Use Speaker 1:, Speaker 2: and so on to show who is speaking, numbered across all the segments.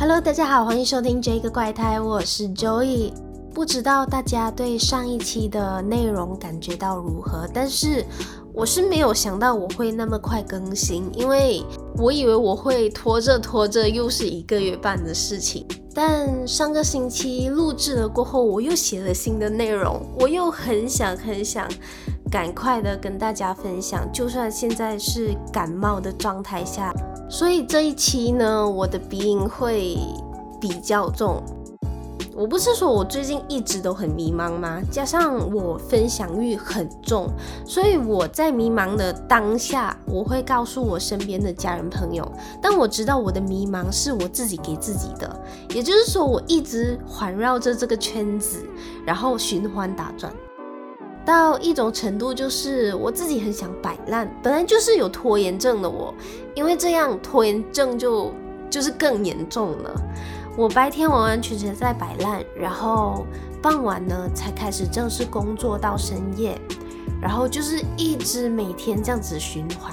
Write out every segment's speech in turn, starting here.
Speaker 1: Hello，大家好，欢迎收听这个怪胎，我是 Joey。不知道大家对上一期的内容感觉到如何？但是我是没有想到我会那么快更新，因为我以为我会拖着拖着又是一个月半的事情。但上个星期录制了过后，我又写了新的内容，我又很想很想赶快的跟大家分享，就算现在是感冒的状态下。所以这一期呢，我的鼻音会比较重。我不是说我最近一直都很迷茫吗？加上我分享欲很重，所以我在迷茫的当下，我会告诉我身边的家人朋友。但我知道我的迷茫是我自己给自己的，也就是说，我一直环绕着这个圈子，然后循环打转。到一种程度，就是我自己很想摆烂。本来就是有拖延症的我，因为这样拖延症就就是更严重了。我白天完完全全在摆烂，然后傍晚呢才开始正式工作到深夜，然后就是一直每天这样子循环，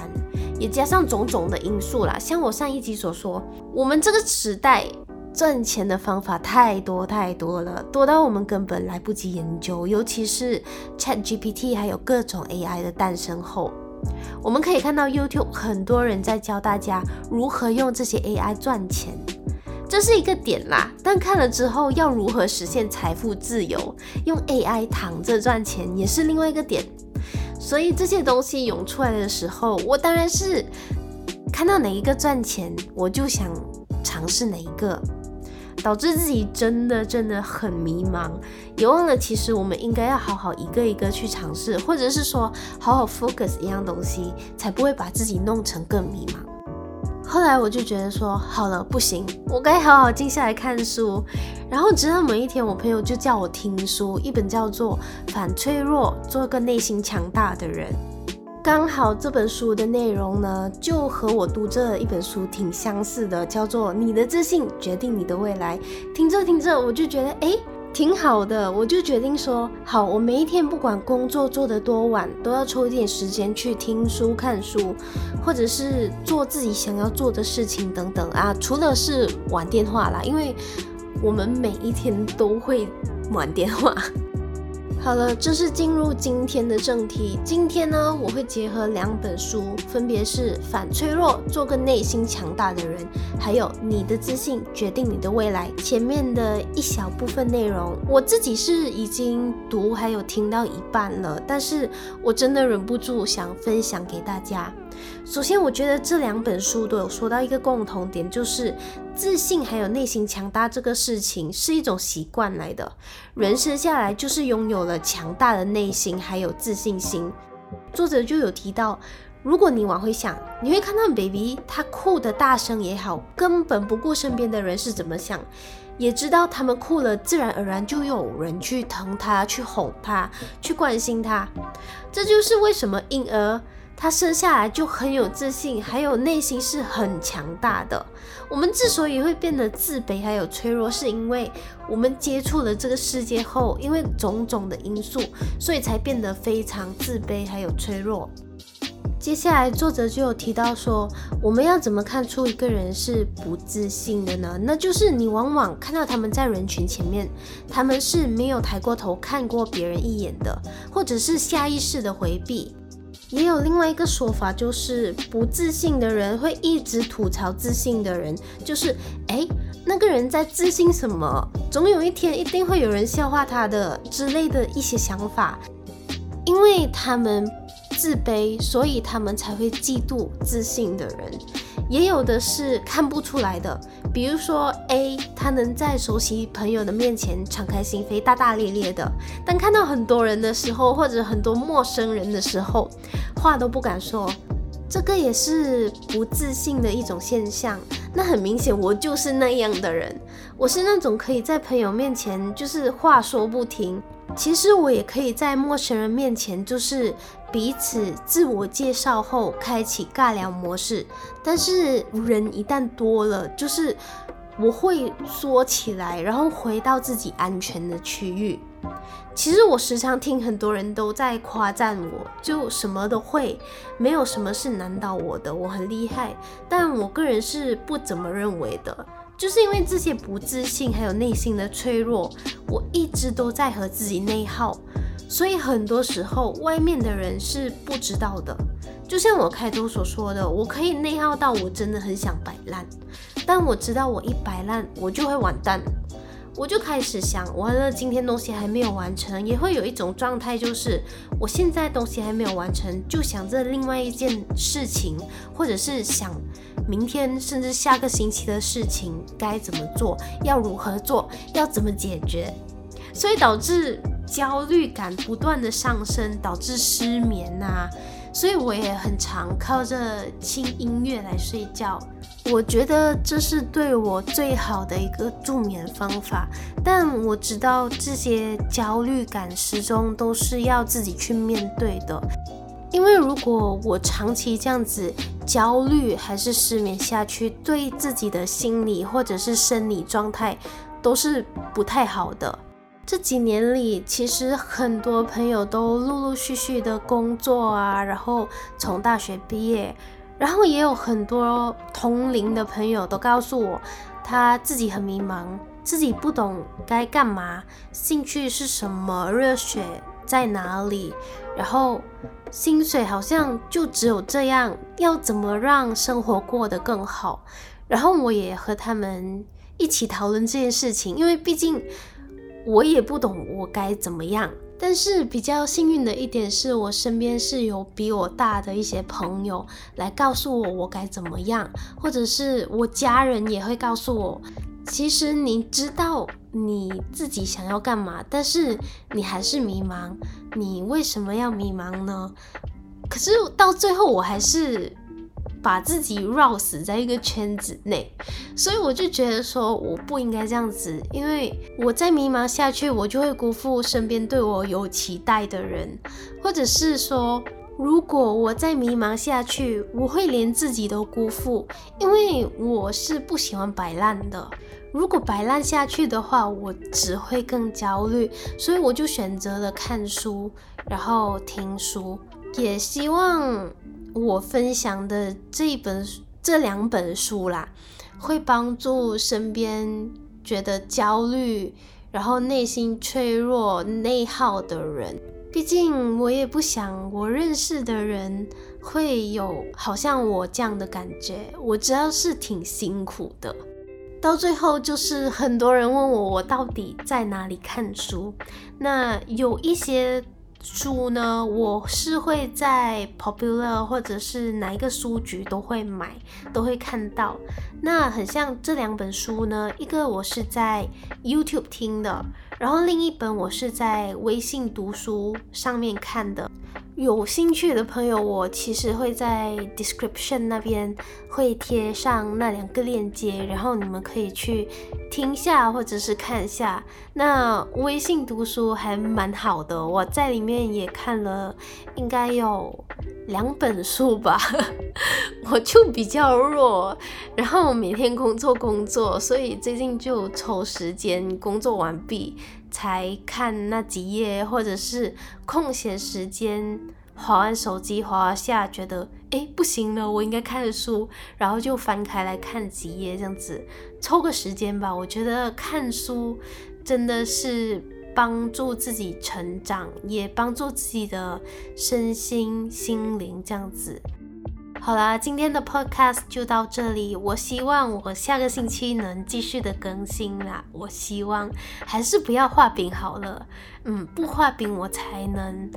Speaker 1: 也加上种种的因素啦。像我上一集所说，我们这个时代。赚钱的方法太多太多了，多到我们根本来不及研究。尤其是 ChatGPT 还有各种 AI 的诞生后，我们可以看到 YouTube 很多人在教大家如何用这些 AI 赚钱，这是一个点啦。但看了之后，要如何实现财富自由，用 AI 躺着赚钱也是另外一个点。所以这些东西涌出来的时候，我当然是看到哪一个赚钱，我就想尝试哪一个。导致自己真的真的很迷茫，也忘了其实我们应该要好好一个一个去尝试，或者是说好好 focus 一样东西，才不会把自己弄成更迷茫。后来我就觉得说，好了，不行，我该好好静下来看书。然后直到某一天，我朋友就叫我听书，一本叫做《反脆弱，做个内心强大的人》。刚好这本书的内容呢，就和我读这一本书挺相似的，叫做《你的自信决定你的未来》。听着听着，我就觉得诶，挺好的，我就决定说，好，我每一天不管工作做得多晚，都要抽一点时间去听书、看书，或者是做自己想要做的事情等等啊。除了是玩电话啦，因为我们每一天都会玩电话。好了，这是进入今天的正题。今天呢，我会结合两本书，分别是《反脆弱，做个内心强大的人》，还有《你的自信决定你的未来》。前面的一小部分内容，我自己是已经读还有听到一半了，但是我真的忍不住想分享给大家。首先，我觉得这两本书都有说到一个共同点，就是自信还有内心强大这个事情是一种习惯来的。人生下来就是拥有了强大的内心还有自信心。作者就有提到，如果你往回想，你会看到 baby 他哭的大声也好，根本不顾身边的人是怎么想，也知道他们哭了，自然而然就有人去疼他、去哄他、去关心他。这就是为什么婴儿。他生下来就很有自信，还有内心是很强大的。我们之所以会变得自卑还有脆弱，是因为我们接触了这个世界后，因为种种的因素，所以才变得非常自卑还有脆弱。接下来作者就有提到说，我们要怎么看出一个人是不自信的呢？那就是你往往看到他们在人群前面，他们是没有抬过头看过别人一眼的，或者是下意识的回避。也有另外一个说法，就是不自信的人会一直吐槽自信的人，就是诶，那个人在自信什么？总有一天一定会有人笑话他的之类的一些想法，因为他们自卑，所以他们才会嫉妒自信的人。也有的是看不出来的，比如说 A，他能在熟悉朋友的面前敞开心扉、大大咧咧的，但看到很多人的时候，或者很多陌生人的时候，话都不敢说。这个也是不自信的一种现象。那很明显，我就是那样的人。我是那种可以在朋友面前就是话说不停，其实我也可以在陌生人面前就是。彼此自我介绍后，开启尬聊模式。但是人一旦多了，就是我会缩起来，然后回到自己安全的区域。其实我时常听很多人都在夸赞我，就什么都会，没有什么是难倒我的，我很厉害。但我个人是不怎么认为的。就是因为这些不自信，还有内心的脆弱，我一直都在和自己内耗，所以很多时候外面的人是不知道的。就像我开头所说的，我可以内耗到我真的很想摆烂，但我知道我一摆烂，我就会完蛋。我就开始想，完了，今天东西还没有完成，也会有一种状态，就是我现在东西还没有完成，就想着另外一件事情，或者是想明天甚至下个星期的事情该怎么做，要如何做，要怎么解决，所以导致焦虑感不断的上升，导致失眠啊。所以我也很常靠着听音乐来睡觉，我觉得这是对我最好的一个助眠方法。但我知道这些焦虑感始终都是要自己去面对的，因为如果我长期这样子焦虑还是失眠下去，对自己的心理或者是生理状态都是不太好的。这几年里，其实很多朋友都陆陆续续的工作啊，然后从大学毕业，然后也有很多同龄的朋友都告诉我，他自己很迷茫，自己不懂该干嘛，兴趣是什么，热血在哪里，然后薪水好像就只有这样，要怎么让生活过得更好？然后我也和他们一起讨论这件事情，因为毕竟。我也不懂我该怎么样，但是比较幸运的一点是我身边是有比我大的一些朋友来告诉我我该怎么样，或者是我家人也会告诉我，其实你知道你自己想要干嘛，但是你还是迷茫，你为什么要迷茫呢？可是到最后我还是。把自己绕死在一个圈子内，所以我就觉得说我不应该这样子，因为我再迷茫下去，我就会辜负身边对我有期待的人，或者是说，如果我再迷茫下去，我会连自己都辜负，因为我是不喜欢摆烂的。如果摆烂下去的话，我只会更焦虑，所以我就选择了看书，然后听书，也希望。我分享的这一本、这两本书啦，会帮助身边觉得焦虑、然后内心脆弱、内耗的人。毕竟我也不想我认识的人会有好像我这样的感觉。我知道是挺辛苦的。到最后就是很多人问我，我到底在哪里看书？那有一些。书呢，我是会在 Popular 或者是哪一个书局都会买，都会看到。那很像这两本书呢，一个我是在 YouTube 听的，然后另一本我是在微信读书上面看的。有兴趣的朋友，我其实会在 description 那边会贴上那两个链接，然后你们可以去听下或者是看下。那微信读书还蛮好的，我在里面也看了，应该有两本书吧。我就比较弱，然后每天工作工作，所以最近就抽时间工作完毕。才看那几页，或者是空闲时间滑完手机滑下，觉得诶不行了，我应该看书，然后就翻开来看几页，这样子抽个时间吧。我觉得看书真的是帮助自己成长，也帮助自己的身心心灵这样子。好啦，今天的 podcast 就到这里。我希望我下个星期能继续的更新啦。我希望还是不要画饼好了，嗯，不画饼我才能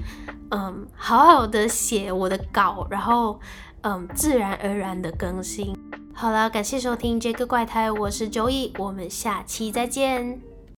Speaker 1: 嗯好好的写我的稿，然后嗯自然而然的更新。好啦，感谢收听这个怪胎，我是 Joey，我们下期再见。